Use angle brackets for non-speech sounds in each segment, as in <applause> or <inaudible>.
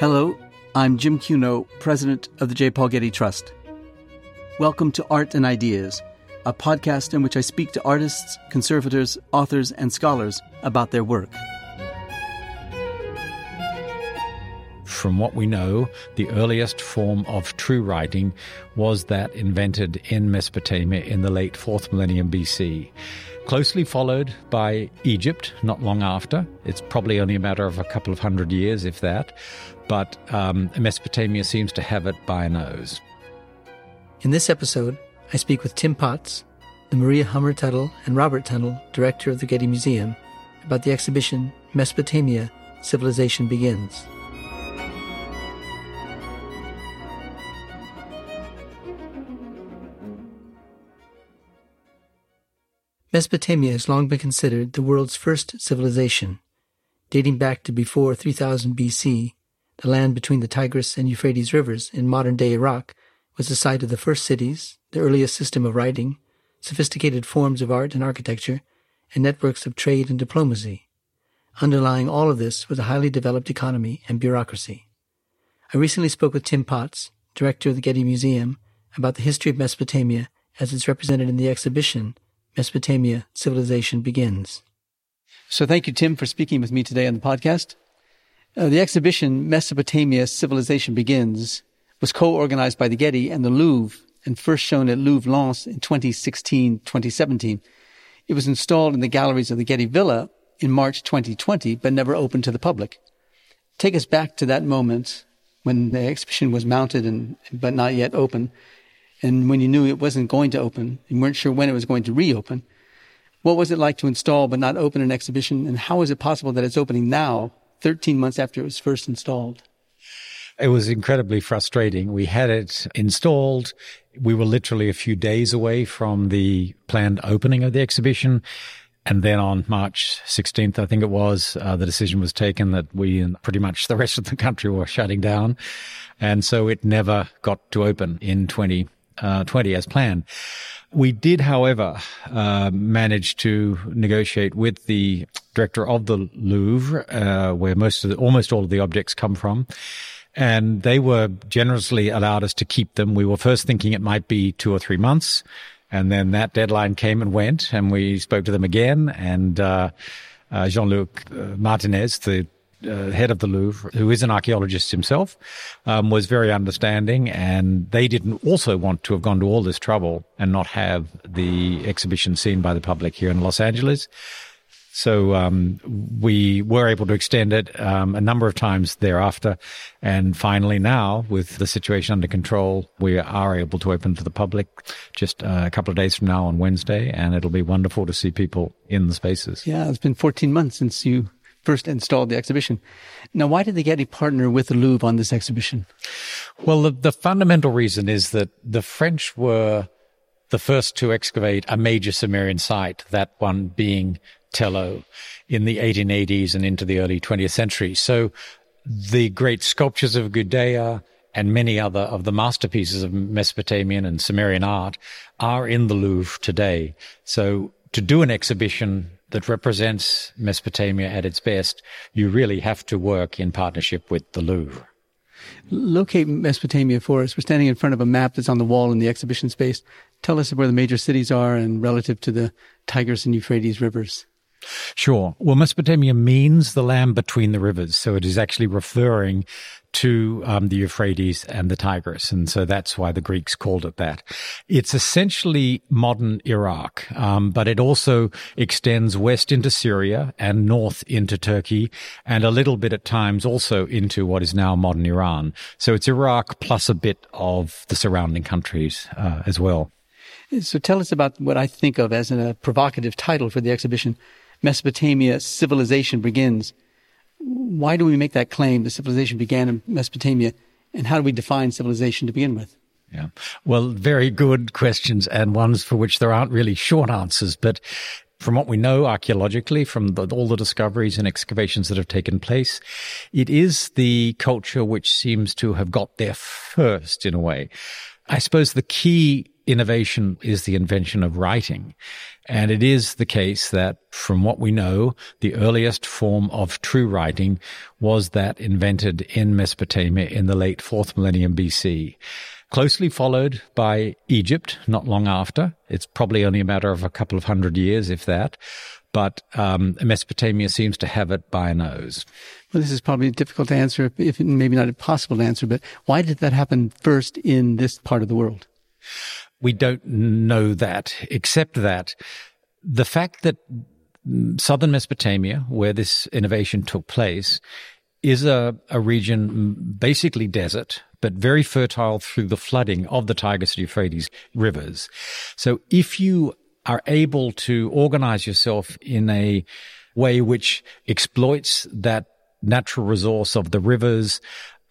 Hello, I'm Jim Cuno, president of the J. Paul Getty Trust. Welcome to Art and Ideas, a podcast in which I speak to artists, conservators, authors, and scholars about their work. From what we know, the earliest form of true writing was that invented in Mesopotamia in the late 4th millennium BC closely followed by Egypt not long after. It's probably only a matter of a couple of hundred years, if that, but um, Mesopotamia seems to have it by a nose. In this episode, I speak with Tim Potts, the Maria Hummer Tuttle and Robert Tuttle, director of the Getty Museum, about the exhibition Mesopotamia Civilization Begins. Mesopotamia has long been considered the world's first civilization. Dating back to before 3000 BC, the land between the Tigris and Euphrates rivers in modern day Iraq was the site of the first cities, the earliest system of writing, sophisticated forms of art and architecture, and networks of trade and diplomacy. Underlying all of this was a highly developed economy and bureaucracy. I recently spoke with Tim Potts, director of the Getty Museum, about the history of Mesopotamia as it's represented in the exhibition Mesopotamia Civilization Begins. So thank you, Tim, for speaking with me today on the podcast. Uh, the exhibition Mesopotamia Civilization Begins was co-organized by the Getty and the Louvre and first shown at Louvre Lens in 2016-2017. It was installed in the galleries of the Getty Villa in March 2020, but never opened to the public. Take us back to that moment when the exhibition was mounted and, but not yet open and when you knew it wasn't going to open, you weren't sure when it was going to reopen. What was it like to install but not open an exhibition? And how is it possible that it's opening now, 13 months after it was first installed? It was incredibly frustrating. We had it installed. We were literally a few days away from the planned opening of the exhibition. And then on March 16th, I think it was, uh, the decision was taken that we and pretty much the rest of the country were shutting down. And so it never got to open in 20 uh, 20 as planned. We did, however, uh, manage to negotiate with the director of the Louvre, uh, where most of the, almost all of the objects come from. And they were generously allowed us to keep them. We were first thinking it might be two or three months. And then that deadline came and went and we spoke to them again. And, uh, uh Jean-Luc uh, Martinez, the uh, head of the Louvre, who is an archaeologist himself, um, was very understanding, and they didn't also want to have gone to all this trouble and not have the exhibition seen by the public here in Los Angeles. So um, we were able to extend it um, a number of times thereafter, and finally now, with the situation under control, we are able to open to the public just uh, a couple of days from now on Wednesday, and it'll be wonderful to see people in the spaces. Yeah, it's been 14 months since you first installed the exhibition. Now, why did the Getty partner with the Louvre on this exhibition? Well, the, the fundamental reason is that the French were the first to excavate a major Sumerian site, that one being Tello in the 1880s and into the early 20th century. So the great sculptures of Gudea and many other of the masterpieces of Mesopotamian and Sumerian art are in the Louvre today. So to do an exhibition that represents Mesopotamia at its best, you really have to work in partnership with the Louvre. Locate Mesopotamia for us. We're standing in front of a map that's on the wall in the exhibition space. Tell us where the major cities are and relative to the Tigris and Euphrates rivers. Sure. Well, Mesopotamia means the land between the rivers. So it is actually referring to um, the Euphrates and the Tigris. And so that's why the Greeks called it that. It's essentially modern Iraq, um, but it also extends west into Syria and north into Turkey and a little bit at times also into what is now modern Iran. So it's Iraq plus a bit of the surrounding countries uh, as well. So tell us about what I think of as a provocative title for the exhibition. Mesopotamia civilization begins why do we make that claim? The civilization began in Mesopotamia, and how do we define civilization to begin with? Yeah. Well, very good questions and ones for which there aren't really short answers, but from what we know archaeologically, from the, all the discoveries and excavations that have taken place, it is the culture which seems to have got there first in a way. I suppose the key innovation is the invention of writing. And it is the case that from what we know, the earliest form of true writing was that invented in Mesopotamia in the late fourth millennium BC. Closely followed by Egypt not long after. It's probably only a matter of a couple of hundred years, if that. But um, Mesopotamia seems to have it by a nose. Well, this is probably difficult to answer, if maybe not impossible to answer, but why did that happen first in this part of the world? We don't know that, except that the fact that southern Mesopotamia, where this innovation took place, is a, a region basically desert, but very fertile through the flooding of the Tigris and Euphrates rivers. So if you are able to organize yourself in a way which exploits that natural resource of the rivers,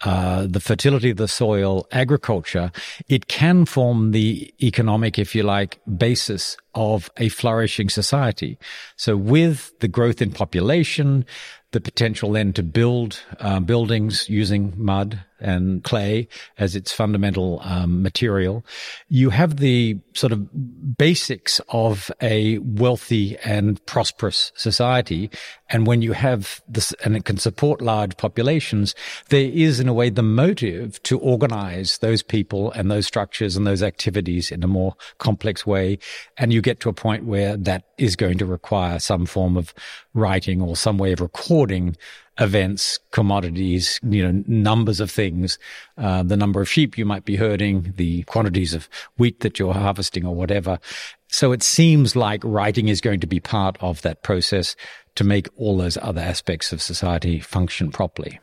uh, the fertility of the soil, agriculture, it can form the economic, if you like, basis of a flourishing society. So with the growth in population, the potential then to build uh, buildings using mud and clay as its fundamental um, material. You have the sort of basics of a wealthy and prosperous society. And when you have this, and it can support large populations, there is in a way the motive to organize those people and those structures and those activities in a more complex way. And you get to a point where that is going to require some form of writing or some way of recording events, commodities, you know, numbers of things, uh, the number of sheep you might be herding, the quantities of wheat that you're harvesting or whatever. So it seems like writing is going to be part of that process to make all those other aspects of society function properly.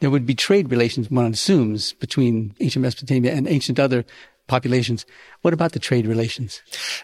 There would be trade relations, one assumes, between ancient Mesopotamia and ancient other populations. What about the trade relations?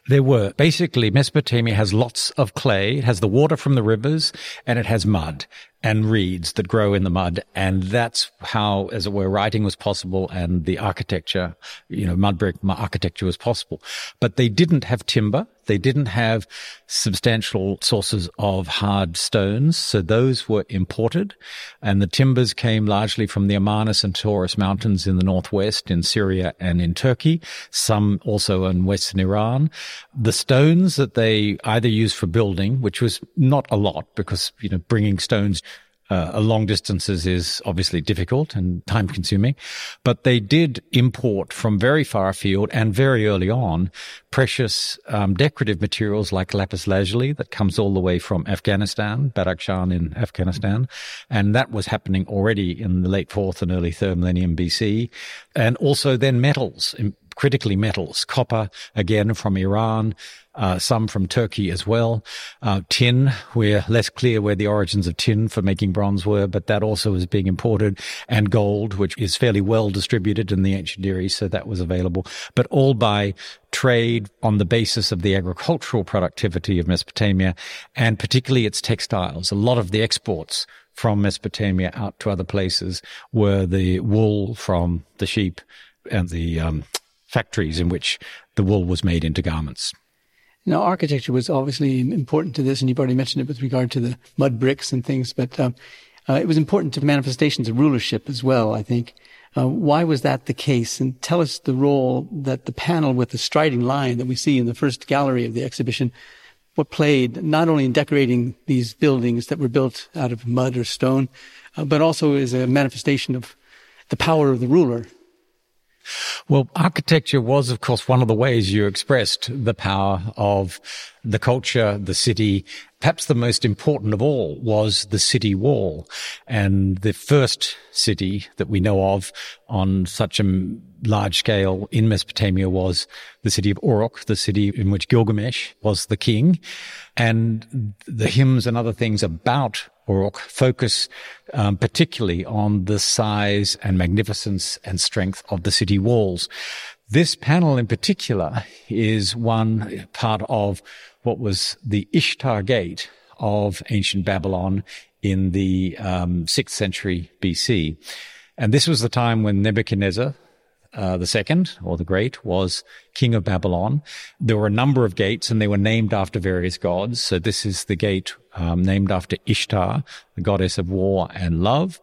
There were. Basically, Mesopotamia has lots of clay. It has the water from the rivers and it has mud and reeds that grow in the mud. And that's how, as it were, writing was possible and the architecture, you know, mud brick architecture was possible. But they didn't have timber. They didn't have substantial sources of hard stones. So those were imported. And the timbers came largely from the Amanus and Taurus mountains in the northwest in Syria and in Turkey. Some also in western Iran. The stones that they either used for building, which was not a lot because, you know, bringing stones uh, long distances is obviously difficult and time consuming, but they did import from very far afield and very early on precious um, decorative materials like lapis lazuli that comes all the way from Afghanistan, Badakhshan in Afghanistan. And that was happening already in the late fourth and early third millennium BC. And also then metals, critically metals, copper, again from Iran, uh, some from Turkey as well. Uh, tin, we're less clear where the origins of tin for making bronze were, but that also was being imported, and gold, which is fairly well distributed in the ancient Near East, so that was available, but all by trade on the basis of the agricultural productivity of Mesopotamia, and particularly its textiles. A lot of the exports from Mesopotamia out to other places were the wool from the sheep and the um, factories in which the wool was made into garments. Now, architecture was obviously important to this, and you've already mentioned it with regard to the mud bricks and things, but um, uh, it was important to manifestations of rulership as well, I think. Uh, why was that the case? And tell us the role that the panel with the striding lion that we see in the first gallery of the exhibition, what played not only in decorating these buildings that were built out of mud or stone, uh, but also as a manifestation of the power of the ruler well, architecture was, of course, one of the ways you expressed the power of the culture, the city. Perhaps the most important of all was the city wall. And the first city that we know of on such a large scale in Mesopotamia was the city of Uruk, the city in which Gilgamesh was the king. And the hymns and other things about Uruk focus um, particularly on the size and magnificence and strength of the city walls. This panel in particular is one part of what was the Ishtar Gate of ancient Babylon in the um, 6th century BC. And this was the time when Nebuchadnezzar, uh, the second or the great was king of Babylon. There were a number of gates and they were named after various gods. So this is the gate um, named after Ishtar, the goddess of war and love.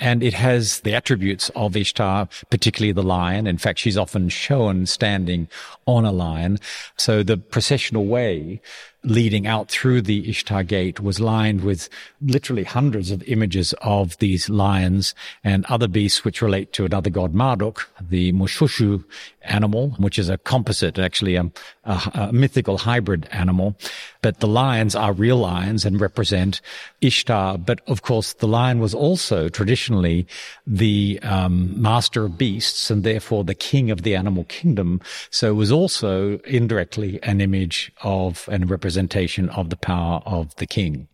and it has the attributes of Ishtar, particularly the lion. In fact, she's often shown standing on a lion. So the processional way leading out through the Ishtar gate was lined with literally hundreds of images of these lions and other beasts which relate to another god Marduk, the Mushushu animal, which is a composite, actually a, a, a, mythical hybrid animal. But the lions are real lions and represent Ishtar. But of course, the lion was also traditionally the um, master of beasts and therefore the king of the animal kingdom. So it was also indirectly an image of and representation of the power of the king.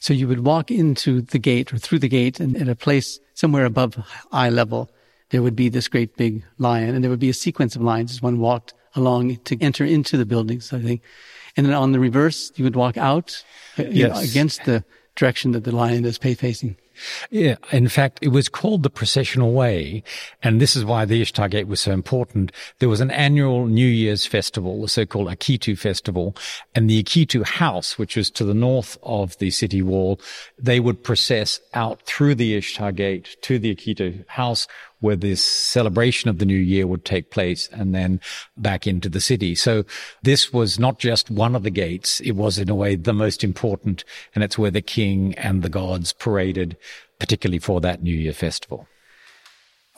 So you would walk into the gate or through the gate and at a place somewhere above eye level there would be this great big lion, and there would be a sequence of lions as one walked along to enter into the buildings, I think. And then on the reverse, you would walk out uh, yes. know, against the direction that the lion is facing. Yeah, in fact, it was called the processional way, and this is why the Ishtar Gate was so important. There was an annual New Year's festival, the so-called Akitu festival, and the Akitu house, which was to the north of the city wall, they would process out through the Ishtar Gate to the Akitu house, where this celebration of the new year would take place and then back into the city. So this was not just one of the gates. It was in a way the most important. And it's where the king and the gods paraded, particularly for that New Year festival.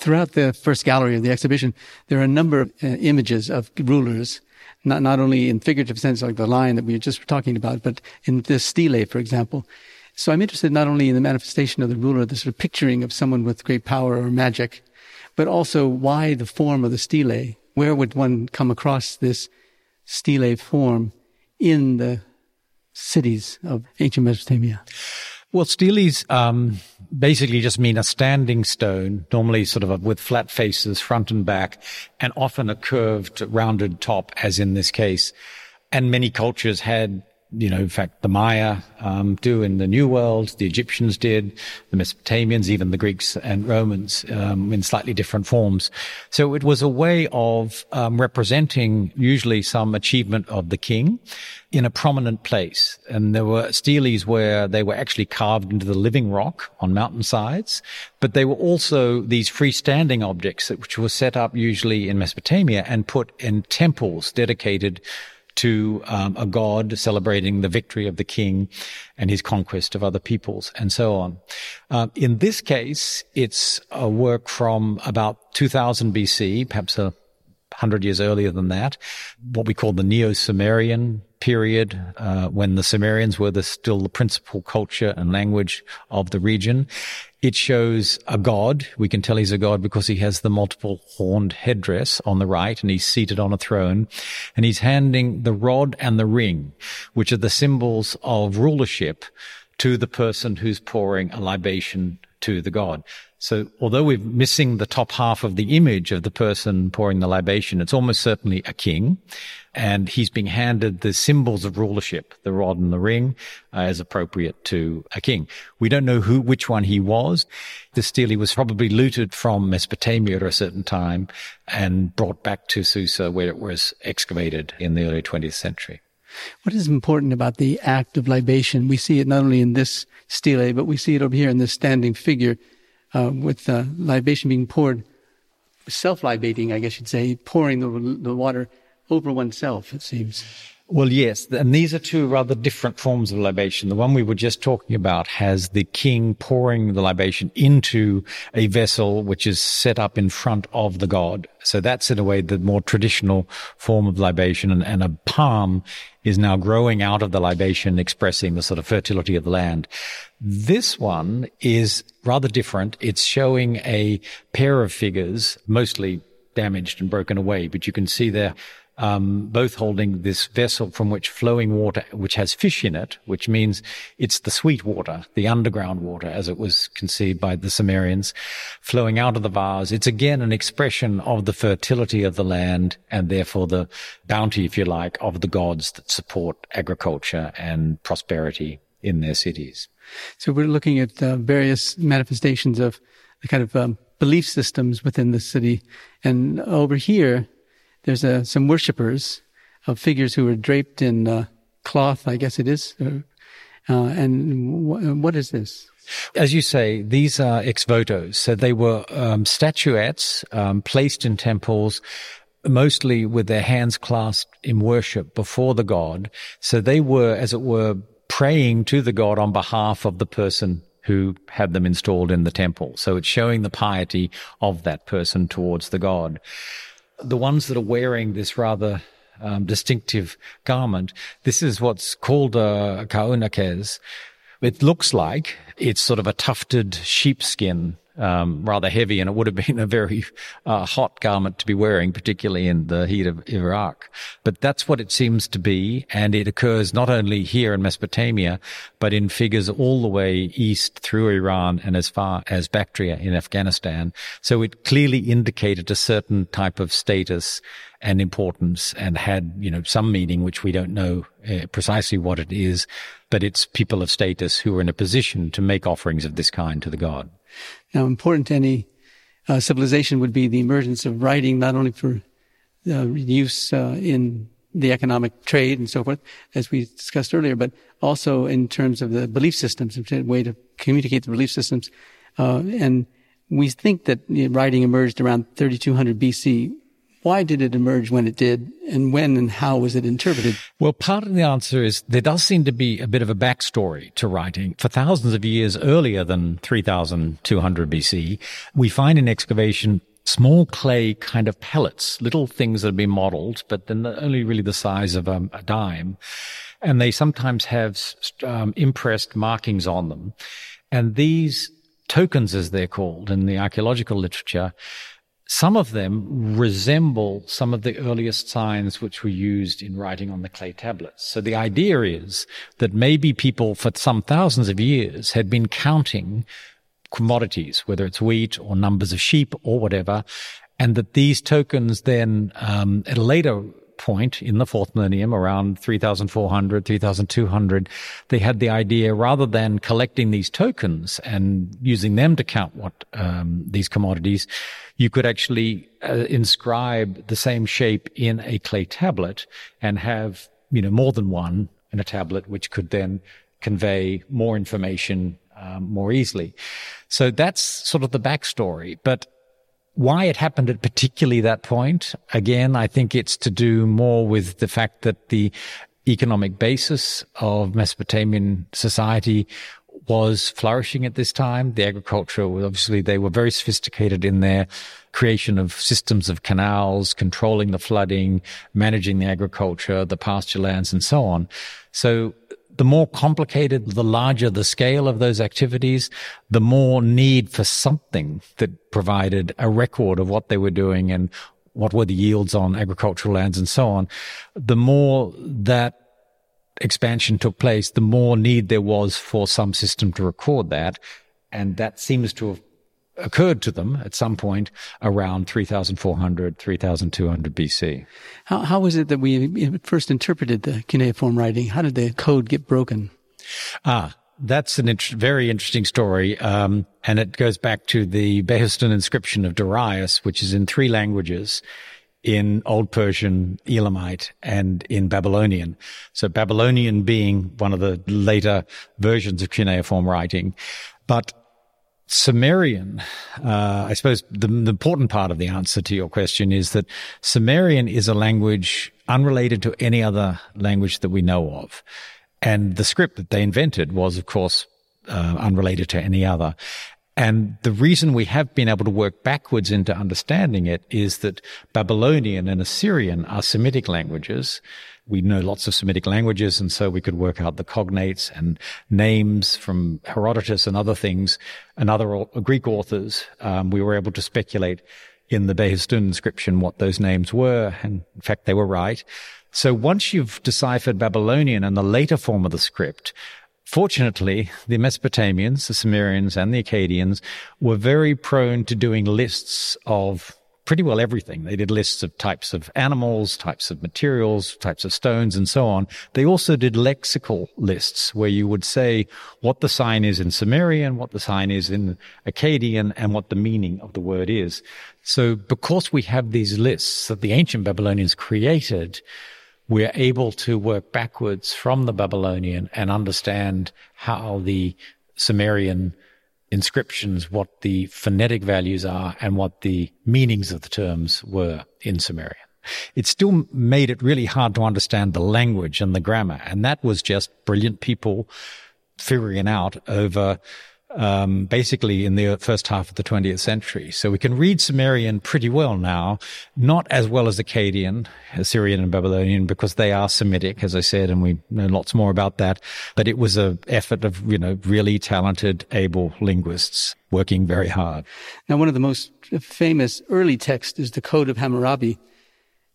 Throughout the first gallery of the exhibition, there are a number of uh, images of rulers not, not only in figurative sense like the lion that we were just talking about, but in the stele, for example. So I'm interested not only in the manifestation of the ruler, the sort of picturing of someone with great power or magic, but also why the form of the stele? Where would one come across this stele form in the cities of ancient Mesopotamia? Well, steles um, basically just mean a standing stone, normally sort of a, with flat faces, front and back, and often a curved, rounded top, as in this case. And many cultures had you know, in fact, the Maya um, do in the New World, the Egyptians did, the Mesopotamians, even the Greeks and Romans um, in slightly different forms. So it was a way of um, representing usually some achievement of the king in a prominent place. And there were steles where they were actually carved into the living rock on mountainsides, but they were also these freestanding objects which were set up usually in Mesopotamia and put in temples dedicated to um, a god celebrating the victory of the king and his conquest of other peoples and so on. Uh, in this case, it's a work from about 2000 BC, perhaps a hundred years earlier than that, what we call the Neo-Sumerian period, uh, when the Sumerians were the, still the principal culture and language of the region. It shows a god. We can tell he's a god because he has the multiple horned headdress on the right and he's seated on a throne and he's handing the rod and the ring, which are the symbols of rulership to the person who's pouring a libation to the god. So although we're missing the top half of the image of the person pouring the libation, it's almost certainly a king. And he's being handed the symbols of rulership, the rod and the ring, uh, as appropriate to a king. We don't know who, which one he was. The stele was probably looted from Mesopotamia at a certain time and brought back to Susa where it was excavated in the early 20th century. What is important about the act of libation? We see it not only in this stele, but we see it over here in this standing figure uh, with libation being poured, self-libating, I guess you'd say, pouring the, the water over oneself, it seems. Well, yes. And these are two rather different forms of libation. The one we were just talking about has the king pouring the libation into a vessel which is set up in front of the god. So that's in a way the more traditional form of libation. And, and a palm is now growing out of the libation, expressing the sort of fertility of the land. This one is rather different. It's showing a pair of figures, mostly damaged and broken away, but you can see there um, both holding this vessel from which flowing water, which has fish in it, which means it's the sweet water, the underground water, as it was conceived by the Sumerians, flowing out of the vase. It's again an expression of the fertility of the land and therefore the bounty, if you like, of the gods that support agriculture and prosperity in their cities. So we're looking at uh, various manifestations of the kind of um, belief systems within the city. And over here, there's uh, some worshippers of figures who are draped in uh, cloth, I guess it is, uh, and w- what is this? As you say, these are ex votos. So they were um, statuettes um, placed in temples, mostly with their hands clasped in worship before the god. So they were, as it were, praying to the god on behalf of the person who had them installed in the temple. So it's showing the piety of that person towards the god. The ones that are wearing this rather um, distinctive garment, this is what's called a kaunakes. It looks like it's sort of a tufted sheepskin um, rather heavy, and it would have been <laughs> a very uh, hot garment to be wearing, particularly in the heat of Iraq. But that's what it seems to be, and it occurs not only here in Mesopotamia, but in figures all the way east through Iran and as far as Bactria in Afghanistan. So it clearly indicated a certain type of status and importance and had, you know, some meaning, which we don't know uh, precisely what it is, but it's people of status who are in a position to make offerings of this kind to the god. Now, important to any uh, civilization would be the emergence of writing, not only for uh, use uh, in the economic trade and so forth, as we discussed earlier, but also in terms of the belief systems, a way to communicate the belief systems. Uh, and we think that writing emerged around 3200 BC why did it emerge when it did, and when and how was it interpreted? Well, part of the answer is there does seem to be a bit of a backstory to writing. For thousands of years earlier than 3200 BC, we find in excavation small clay kind of pellets, little things that have been modeled, but then only really the size of um, a dime. And they sometimes have um, impressed markings on them. And these tokens, as they're called in the archaeological literature, some of them resemble some of the earliest signs which were used in writing on the clay tablets. So the idea is that maybe people for some thousands of years had been counting commodities, whether it's wheat or numbers of sheep or whatever, and that these tokens then, um, at a later point in the fourth millennium, around 3400, 3200, they had the idea rather than collecting these tokens and using them to count what um, these commodities, you could actually uh, inscribe the same shape in a clay tablet and have you know more than one in a tablet, which could then convey more information um, more easily. So that's sort of the backstory, but why it happened at particularly that point, again, I think it's to do more with the fact that the economic basis of Mesopotamian society was flourishing at this time. The agriculture, was obviously, they were very sophisticated in their creation of systems of canals, controlling the flooding, managing the agriculture, the pasture lands, and so on. So the more complicated, the larger the scale of those activities, the more need for something that provided a record of what they were doing and what were the yields on agricultural lands and so on. The more that expansion took place, the more need there was for some system to record that. And that seems to have occurred to them at some point around 3400, 3200 BC. How, how was it that we first interpreted the cuneiform writing? How did the code get broken? Ah, that's an int- very interesting story. Um, and it goes back to the Behistun inscription of Darius, which is in three languages in Old Persian, Elamite, and in Babylonian. So Babylonian being one of the later versions of cuneiform writing. But Sumerian, uh, I suppose the, the, important part of the answer to your question is that Sumerian is a language unrelated to any other language that we know of. And the script that they invented was, of course, uh, unrelated to any other. And the reason we have been able to work backwards into understanding it is that Babylonian and Assyrian are Semitic languages we know lots of Semitic languages, and so we could work out the cognates and names from Herodotus and other things and other Greek authors. Um, we were able to speculate in the Behistun inscription what those names were, and in fact, they were right. So once you've deciphered Babylonian and the later form of the script, Fortunately, the Mesopotamians, the Sumerians, and the Akkadians were very prone to doing lists of pretty well everything. They did lists of types of animals, types of materials, types of stones, and so on. They also did lexical lists where you would say what the sign is in Sumerian, what the sign is in Akkadian, and what the meaning of the word is. So because we have these lists that the ancient Babylonians created, we're able to work backwards from the Babylonian and understand how the Sumerian inscriptions, what the phonetic values are and what the meanings of the terms were in Sumerian. It still made it really hard to understand the language and the grammar. And that was just brilliant people figuring out over um, basically in the first half of the 20th century. So we can read Sumerian pretty well now, not as well as Akkadian, Assyrian and Babylonian, because they are Semitic, as I said, and we know lots more about that. But it was an effort of, you know, really talented, able linguists working very hard. Now, one of the most famous early texts is the Code of Hammurabi.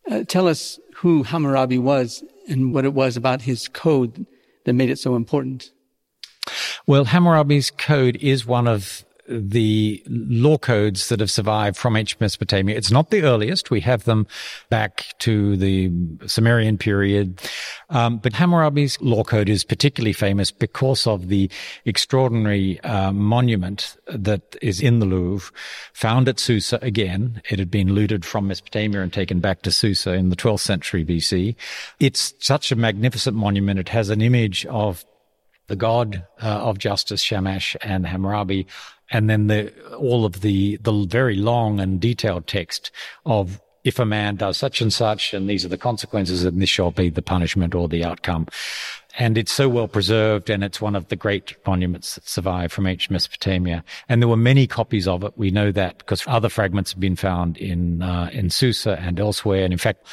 Uh, tell us who Hammurabi was and what it was about his code that made it so important. Well, Hammurabi's code is one of the law codes that have survived from ancient Mesopotamia. It's not the earliest. We have them back to the Sumerian period. Um, but Hammurabi's law code is particularly famous because of the extraordinary uh, monument that is in the Louvre, found at Susa again. It had been looted from Mesopotamia and taken back to Susa in the 12th century BC. It's such a magnificent monument. It has an image of the god uh, of justice, Shamash and Hammurabi, and then the all of the the very long and detailed text of if a man does such and such, and these are the consequences, and this shall be the punishment or the outcome. And it's so well preserved, and it's one of the great monuments that survive from ancient Mesopotamia. And there were many copies of it. We know that because other fragments have been found in uh, in Susa and elsewhere. And in fact,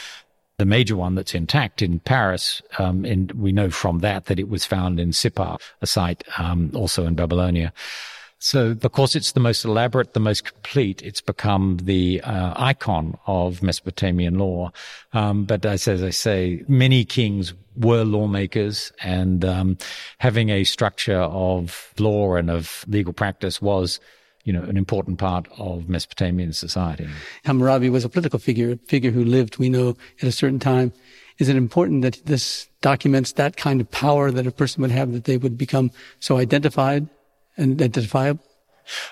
the major one that's intact in Paris, um, and we know from that that it was found in Sippar, a site um, also in Babylonia. So, because it's the most elaborate, the most complete, it's become the uh, icon of Mesopotamian law. Um, but as, as, I say, many kings were lawmakers, and um, having a structure of law and of legal practice was you know, an important part of Mesopotamian society. Hammurabi was a political figure, a figure who lived, we know, at a certain time. Is it important that this documents that kind of power that a person would have, that they would become so identified and identifiable?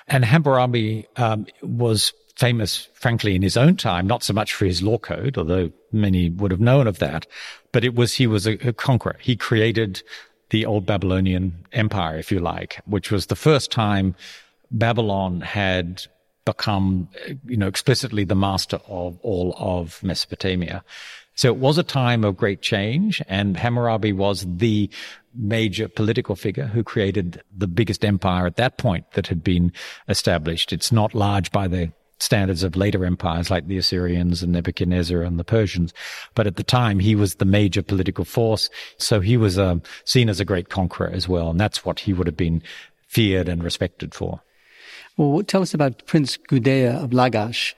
And Hammurabi um, was famous, frankly, in his own time, not so much for his law code, although many would have known of that, but it was he was a, a conqueror. He created the old Babylonian empire, if you like, which was the first time Babylon had become, you know, explicitly the master of all of Mesopotamia. So it was a time of great change, and Hammurabi was the major political figure who created the biggest empire at that point that had been established. It's not large by the standards of later empires like the Assyrians and Nebuchadnezzar and the Persians. But at the time, he was the major political force. So he was uh, seen as a great conqueror as well. And that's what he would have been feared and respected for. Well, tell us about Prince Gudea of Lagash.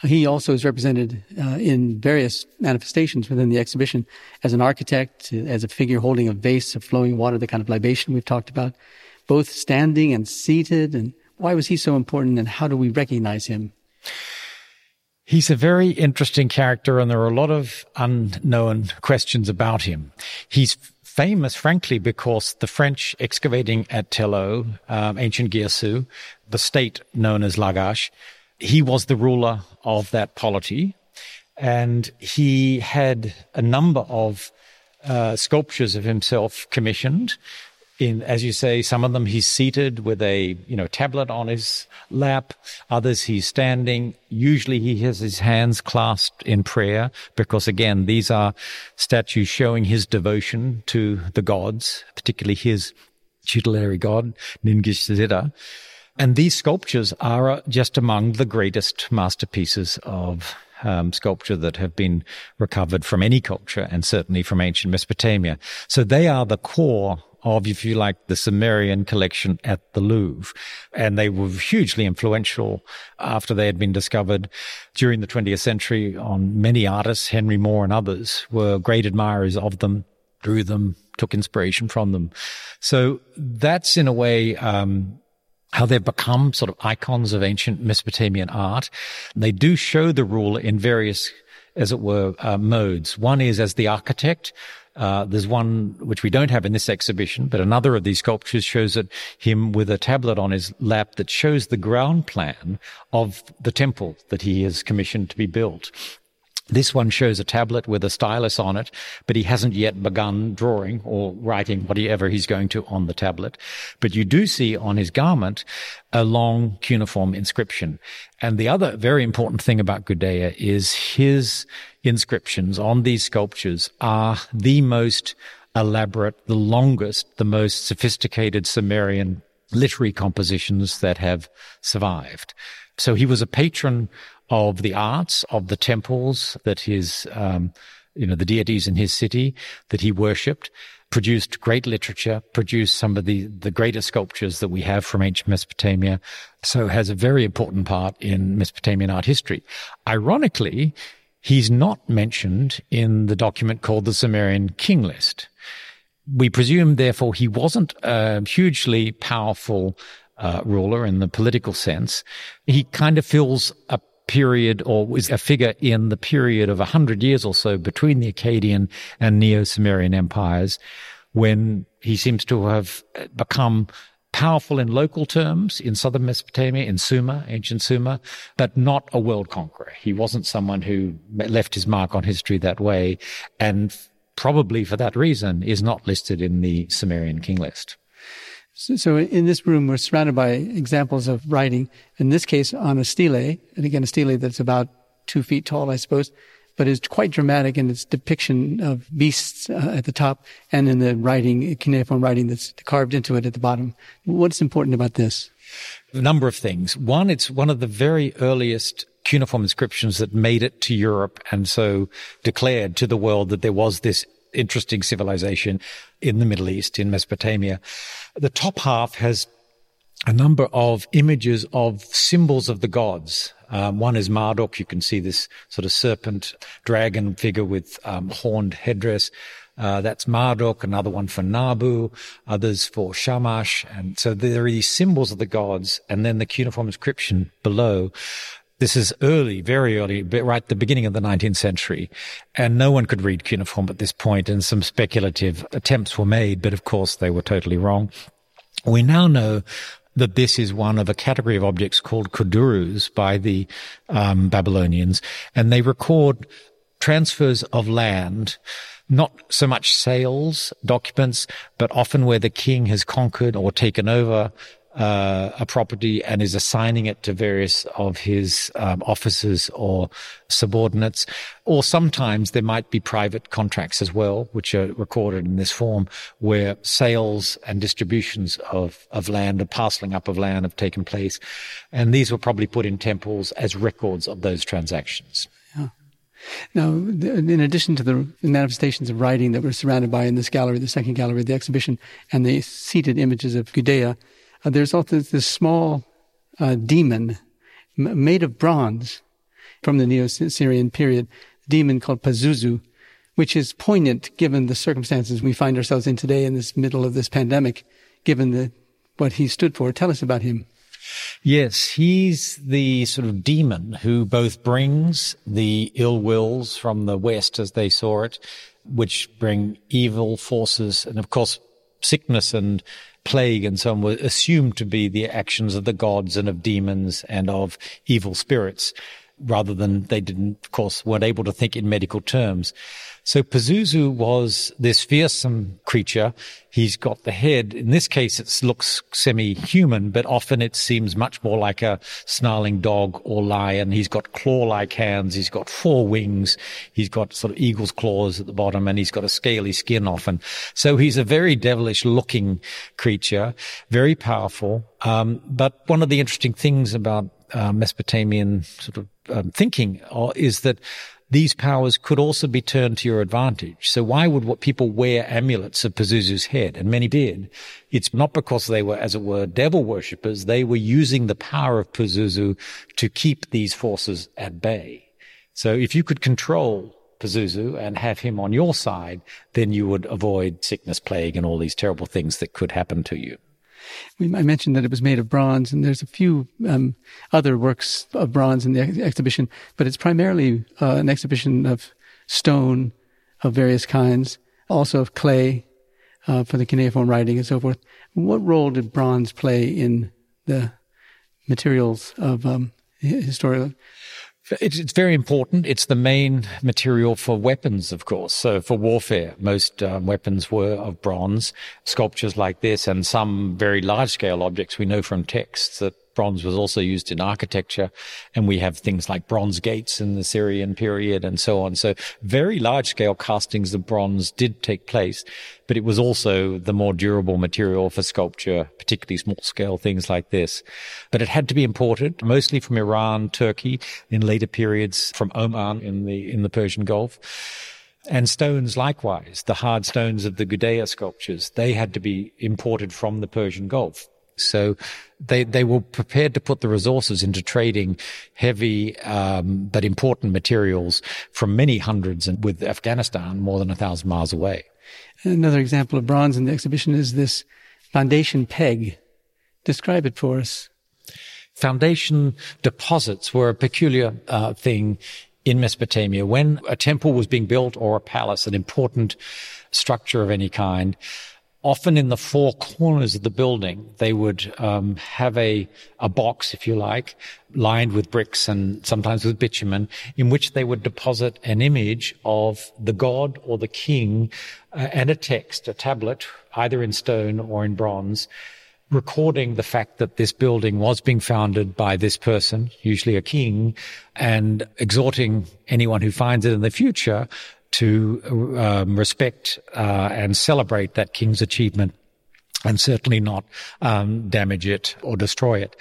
He also is represented uh, in various manifestations within the exhibition as an architect, as a figure holding a vase of flowing water, the kind of libation we've talked about, both standing and seated. And why was he so important and how do we recognize him? He's a very interesting character and there are a lot of unknown questions about him. He's famous, frankly, because the French excavating at Tello, um, ancient Girsu, the state known as Lagash, he was the ruler of that polity. And he had a number of uh, sculptures of himself commissioned in, as you say, some of them he's seated with a, you know, tablet on his lap. Others he's standing. Usually he has his hands clasped in prayer because again, these are statues showing his devotion to the gods, particularly his tutelary god, Ningishzida. And these sculptures are just among the greatest masterpieces of um, sculpture that have been recovered from any culture and certainly from ancient Mesopotamia. So they are the core of, if you like, the Sumerian collection at the Louvre. And they were hugely influential after they had been discovered during the 20th century on many artists. Henry Moore and others were great admirers of them, drew them, took inspiration from them. So that's in a way, um, how they've become sort of icons of ancient Mesopotamian art. They do show the ruler in various as it were, uh, modes. One is as the architect, uh, there's one which we don't have in this exhibition, but another of these sculptures shows it, him with a tablet on his lap that shows the ground plan of the temple that he has commissioned to be built. This one shows a tablet with a stylus on it, but he hasn't yet begun drawing or writing whatever he's going to on the tablet. But you do see on his garment a long cuneiform inscription. And the other very important thing about Gudea is his inscriptions on these sculptures are the most elaborate, the longest, the most sophisticated Sumerian literary compositions that have survived. So he was a patron of the arts, of the temples that his, um, you know, the deities in his city that he worshipped, produced great literature, produced some of the, the greatest sculptures that we have from ancient Mesopotamia. So has a very important part in Mesopotamian art history. Ironically, he's not mentioned in the document called the Sumerian King List. We presume, therefore, he wasn't a hugely powerful uh, ruler in the political sense. He kind of fills a period or was a figure in the period of a hundred years or so between the Akkadian and Neo-Sumerian empires when he seems to have become powerful in local terms in southern Mesopotamia, in Sumer, ancient Sumer, but not a world conqueror. He wasn't someone who left his mark on history that way and probably for that reason is not listed in the Sumerian king list. So, so, in this room, we're surrounded by examples of writing. In this case, on a stele, and again, a stele that's about two feet tall, I suppose, but is quite dramatic in its depiction of beasts uh, at the top and in the writing, cuneiform writing that's carved into it at the bottom. What's important about this? A number of things. One, it's one of the very earliest cuneiform inscriptions that made it to Europe and so declared to the world that there was this interesting civilization in the Middle East, in Mesopotamia. The top half has a number of images of symbols of the gods. Um, one is Marduk. You can see this sort of serpent dragon figure with um, horned headdress. Uh, that's Marduk, another one for Nabu, others for Shamash. And so there are these symbols of the gods and then the cuneiform inscription below this is early, very early, right at the beginning of the 19th century. And no one could read cuneiform at this point, and some speculative attempts were made, but of course they were totally wrong. We now know that this is one of a category of objects called kudurus by the um, Babylonians, and they record transfers of land not so much sales documents, but often where the king has conquered or taken over uh, a property and is assigning it to various of his um, officers or subordinates. Or sometimes there might be private contracts as well, which are recorded in this form, where sales and distributions of, of land, a parceling up of land have taken place. And these were probably put in temples as records of those transactions. Now, in addition to the manifestations of writing that we're surrounded by in this gallery, the second gallery, of the exhibition, and the seated images of Gudea, uh, there's also this small uh, demon m- made of bronze from the Neo-Assyrian period, demon called Pazuzu, which is poignant given the circumstances we find ourselves in today in this middle of this pandemic, given the, what he stood for. Tell us about him. Yes, he's the sort of demon who both brings the ill wills from the West as they saw it, which bring evil forces and of course sickness and plague and so on were assumed to be the actions of the gods and of demons and of evil spirits rather than they didn't, of course, weren't able to think in medical terms. So Pazuzu was this fearsome creature. He's got the head. In this case, it looks semi-human, but often it seems much more like a snarling dog or lion. He's got claw-like hands. He's got four wings. He's got sort of eagle's claws at the bottom and he's got a scaly skin often. So he's a very devilish looking creature, very powerful. Um, but one of the interesting things about uh, Mesopotamian sort of um, thinking is that these powers could also be turned to your advantage. So why would what people wear amulets of Pazuzu's head? And many did. It's not because they were, as it were, devil worshippers. They were using the power of Pazuzu to keep these forces at bay. So if you could control Pazuzu and have him on your side, then you would avoid sickness, plague, and all these terrible things that could happen to you. I mentioned that it was made of bronze, and there's a few um, other works of bronze in the ex- exhibition, but it's primarily uh, an exhibition of stone of various kinds, also of clay uh, for the cuneiform writing and so forth. What role did bronze play in the materials of um, historical? It's, it's, very important. It's the main material for weapons, of course. So for warfare, most um, weapons were of bronze. Sculptures like this and some very large scale objects we know from texts that bronze was also used in architecture. And we have things like bronze gates in the Assyrian period and so on. So very large scale castings of bronze did take place, but it was also the more durable material for sculpture, particularly small scale things like this. But it had to be imported mostly from Iran, Turkey, in later periods from Oman in the, in the Persian Gulf. And stones likewise, the hard stones of the Gudea sculptures, they had to be imported from the Persian Gulf. So they they were prepared to put the resources into trading heavy um, but important materials from many hundreds, and with Afghanistan more than a thousand miles away. Another example of bronze in the exhibition is this foundation peg. Describe it for us. Foundation deposits were a peculiar uh, thing in Mesopotamia. When a temple was being built or a palace, an important structure of any kind, often in the four corners of the building, they would um, have a, a box, if you like, lined with bricks and sometimes with bitumen, in which they would deposit an image of the god or the king uh, and a text, a tablet, either in stone or in bronze, recording the fact that this building was being founded by this person, usually a king, and exhorting anyone who finds it in the future to um, respect uh, and celebrate that king's achievement and certainly not um, damage it or destroy it.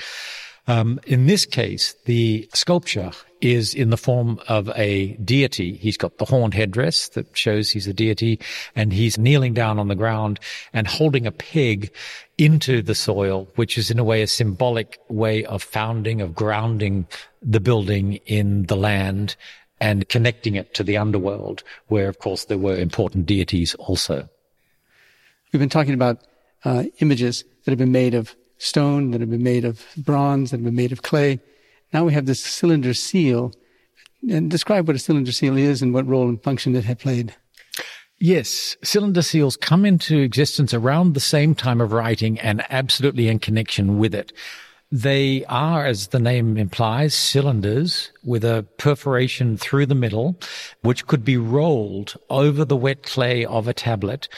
Um, in this case, the sculpture is in the form of a deity. He's got the horned headdress that shows he's a deity, and he's kneeling down on the ground and holding a peg into the soil, which is in a way a symbolic way of founding, of grounding the building in the land and connecting it to the underworld, where, of course, there were important deities also. We've been talking about uh, images that have been made of stone, that have been made of bronze, that have been made of clay. Now we have this cylinder seal. And describe what a cylinder seal is and what role and function it had played. Yes, cylinder seals come into existence around the same time of writing and absolutely in connection with it. They are, as the name implies, cylinders with a perforation through the middle, which could be rolled over the wet clay of a tablet.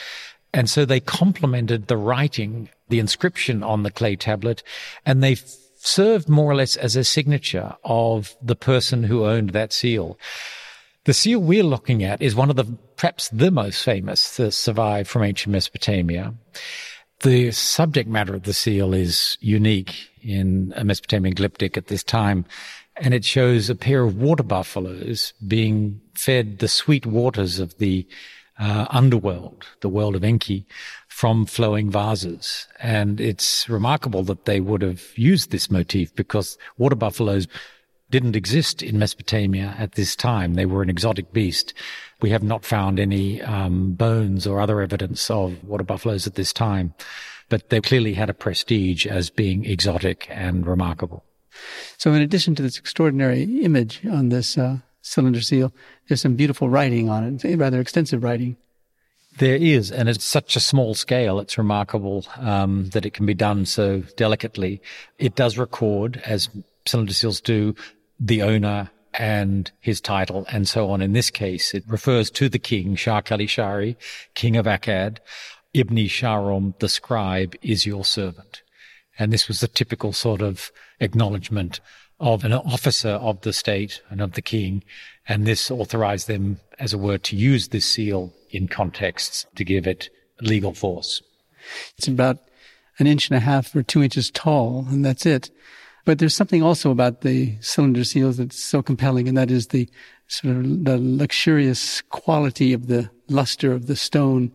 And so they complemented the writing, the inscription on the clay tablet, and they served more or less as a signature of the person who owned that seal. The seal we're looking at is one of the, perhaps the most famous that survived from ancient Mesopotamia. The subject matter of the seal is unique in a Mesopotamian glyptic at this time. And it shows a pair of water buffaloes being fed the sweet waters of the uh, underworld, the world of Enki, from flowing vases. And it's remarkable that they would have used this motif because water buffaloes didn't exist in Mesopotamia at this time. They were an exotic beast. We have not found any um, bones or other evidence of water buffaloes at this time but they clearly had a prestige as being exotic and remarkable. So, in addition to this extraordinary image on this uh, cylinder seal, there's some beautiful writing on it, rather extensive writing. There is, and it's such a small scale. It's remarkable um, that it can be done so delicately. It does record, as cylinder seals do, the owner and his title and so on. In this case, it refers to the king, Shar-kali-sharri, king of Akkad. Ibni-sharrum, the scribe, is your servant. And this was the typical sort of acknowledgement of an officer of the state and of the king. And this authorized them, as it were, to use this seal in contexts to give it legal force. It's about an inch and a half or two inches tall, and that's it. But there's something also about the cylinder seals that's so compelling, and that is the sort of the luxurious quality of the luster of the stone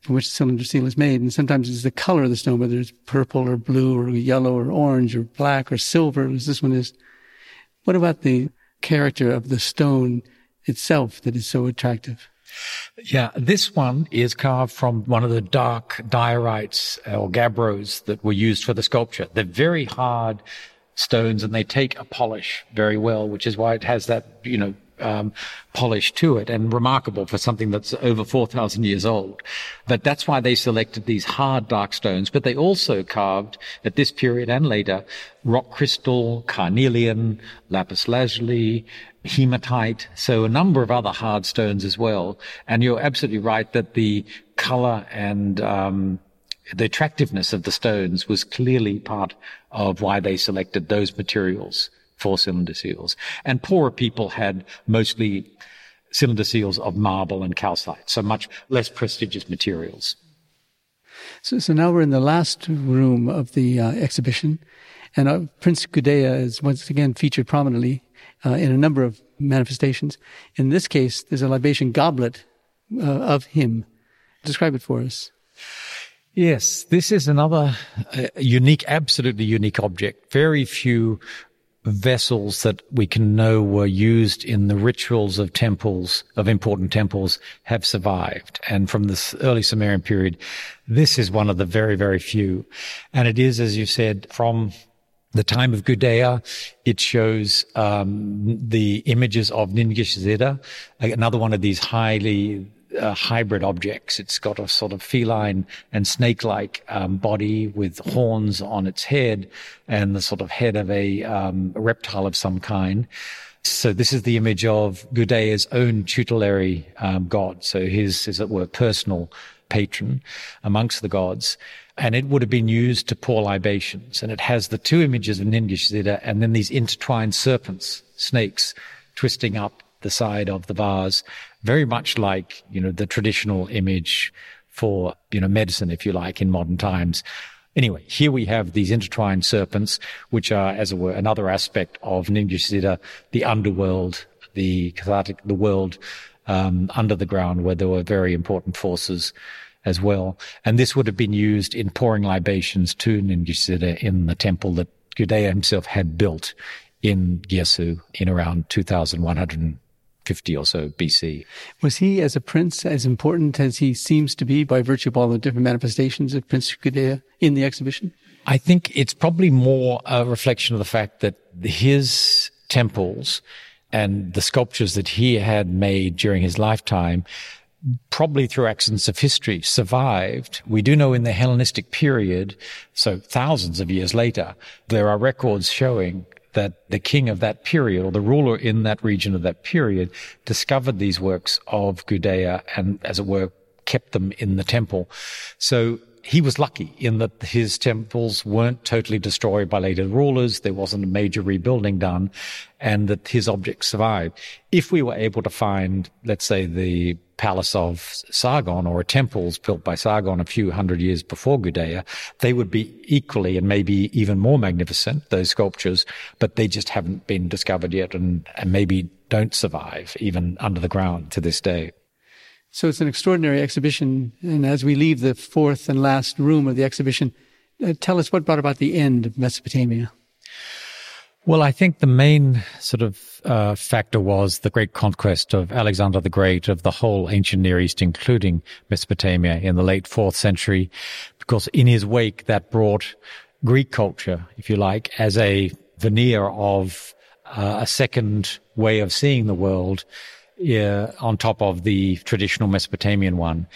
from which the cylinder seal is made. And sometimes it's the color of the stone, whether it's purple or blue or yellow or orange or black or silver, as this one is. What about the character of the stone itself that is so attractive? Yeah, this one is carved from one of the dark diorites or gabbros that were used for the sculpture. They're very hard stones and they take a polish very well, which is why it has that, you know, um, polish to it and remarkable for something that's over 4,000 years old. But that's why they selected these hard dark stones. But they also carved at this period and later rock crystal, carnelian, lapis lazuli, hematite, so a number of other hard stones as well. And you're absolutely right that the color and um, the attractiveness of the stones was clearly part of why they selected those materials for cylinder seals. And poorer people had mostly cylinder seals of marble and calcite, so much less prestigious materials. So, so now we're in the last room of the uh, exhibition, and uh, Prince Gudea is once again featured prominently uh, in a number of manifestations. In this case, there's a libation goblet uh, of him. Describe it for us. Yes, this is another uh, unique, absolutely unique object. Very few vessels that we can know were used in the rituals of temples, of important temples, have survived. And from this early Sumerian period, this is one of the very, very few. And it is, as you said, from the time of Gudea, it shows um, the images of Ningishzida, another one of these highly uh, hybrid objects. It's got a sort of feline and snake-like um, body with horns on its head and the sort of head of a, um, a reptile of some kind. So this is the image of Gudea's own tutelary um, god. So his, as it were, personal patron amongst the gods. And it would have been used to pour libations. And it has the two images of Ningishzida and then these intertwined serpents, snakes, twisting up the side of the vase very much like, you know, the traditional image for, you know, medicine, if you like, in modern times. Anyway, here we have these intertwined serpents, which are, as it were, another aspect of Ningishzida, the underworld, the chthonic, the world um, under the ground, where there were very important forces as well. And this would have been used in pouring libations to Ningishzida in the temple that Gudea himself had built in Girsu in around 2100 50 or so BC. Was he, as a prince, as important as he seems to be by virtue of all the different manifestations of Prince Gudea in the exhibition? I think it's probably more a reflection of the fact that his temples and the sculptures that he had made during his lifetime probably through accidents of history, survived. We do know in the Hellenistic period, so thousands of years later, there are records showing that the king of that period or the ruler in that region of that period discovered these works of Gudea and, as it were, kept them in the temple. So he was lucky in that his temples weren't totally destroyed by later rulers. There wasn't a major rebuilding done and that his objects survived. If we were able to find, let's say, the palace of Sargon or temples built by Sargon a few hundred years before Gudea, they would be equally and maybe even more magnificent, those sculptures, but they just haven't been discovered yet and, and maybe don't survive even under the ground to this day. So it's an extraordinary exhibition. And as we leave the fourth and last room of the exhibition, uh, tell us what brought about the end of Mesopotamia. Well, I think the main sort of uh, factor was the great conquest of Alexander the Great of the whole ancient Near East, including Mesopotamia in the late fourth century, because in his wake that brought Greek culture, if you like, as a veneer of uh, a second way of seeing the world uh, on top of the traditional Mesopotamian one.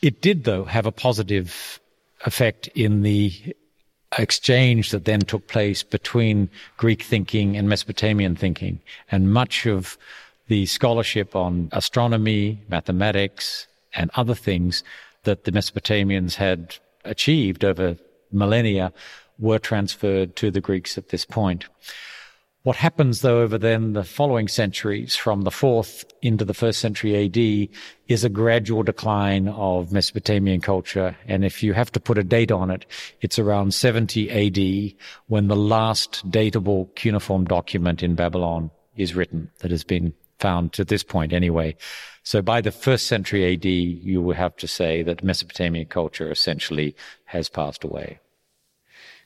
It did, though, have a positive effect in the exchange that then took place between Greek thinking and Mesopotamian thinking. And much of the scholarship on astronomy, mathematics, and other things that the Mesopotamians had achieved over millennia were transferred to the Greeks at this point. What happens though over then the following centuries from the fourth into the first century AD is a gradual decline of Mesopotamian culture. And if you have to put a date on it, it's around 70 AD when the last datable cuneiform document in Babylon is written that has been found to this point anyway. So by the first century AD, you will have to say that Mesopotamian culture essentially has passed away.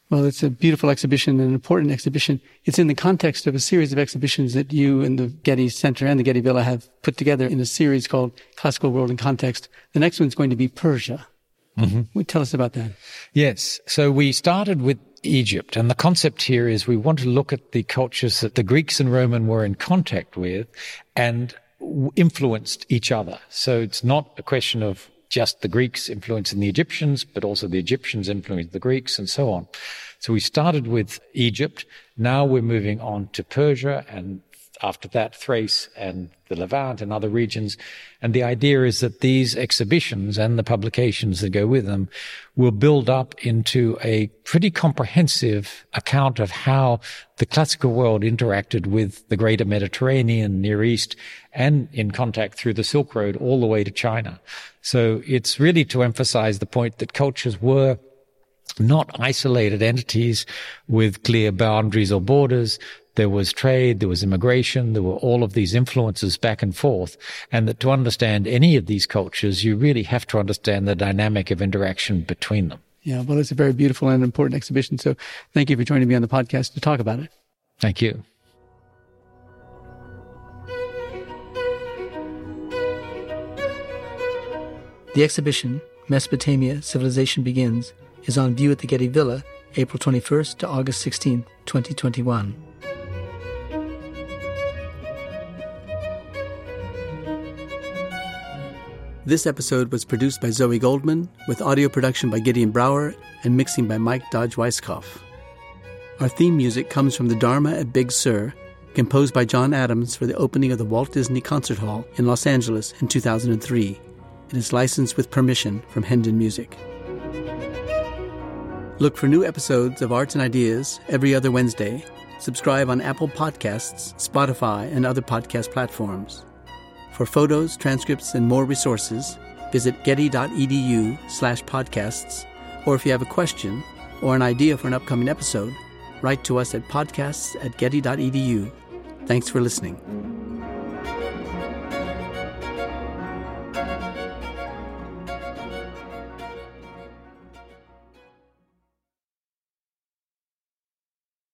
Well, it's a beautiful exhibition, an important exhibition. It's in the context of a series of exhibitions that you and the Getty Center and the Getty Villa have put together in a series called Classical World in Context. The next one's going to be Persia. Mm-hmm. Tell us about that. Yes. So we started with Egypt. And the concept here is we want to look at the cultures that the Greeks and Roman were in contact with and influenced each other. So it's not a question of just the Greeks influencing the Egyptians, but also the Egyptians influencing the Greeks and so on. So we started with Egypt. Now we're moving on to Persia and after that, Thrace and the Levant and other regions. And the idea is that these exhibitions and the publications that go with them will build up into a pretty comprehensive account of how the classical world interacted with the greater Mediterranean, Near East, and in contact through the Silk Road all the way to China. So it's really to emphasize the point that cultures were not isolated entities with clear boundaries or borders, there was trade, there was immigration, there were all of these influences back and forth. And that to understand any of these cultures, you really have to understand the dynamic of interaction between them. Yeah, well, it's a very beautiful and important exhibition. So thank you for joining me on the podcast to talk about it. Thank you. The exhibition, Mesopotamia Civilization Begins, is on view at the Getty Villa April 21st to August 16, 2021. This episode was produced by Zoe Goldman, with audio production by Gideon Brower and mixing by Mike Dodge Weisskopf. Our theme music comes from the Dharma at Big Sur, composed by John Adams for the opening of the Walt Disney Concert Hall in Los Angeles in 2003. It is licensed with permission from Hendon Music. Look for new episodes of Arts and Ideas every other Wednesday. Subscribe on Apple Podcasts, Spotify, and other podcast platforms. For photos, transcripts, and more resources, visit getty.edu slash podcasts, or if you have a question or an idea for an upcoming episode, write to us at podcasts at getty.edu. Thanks for listening.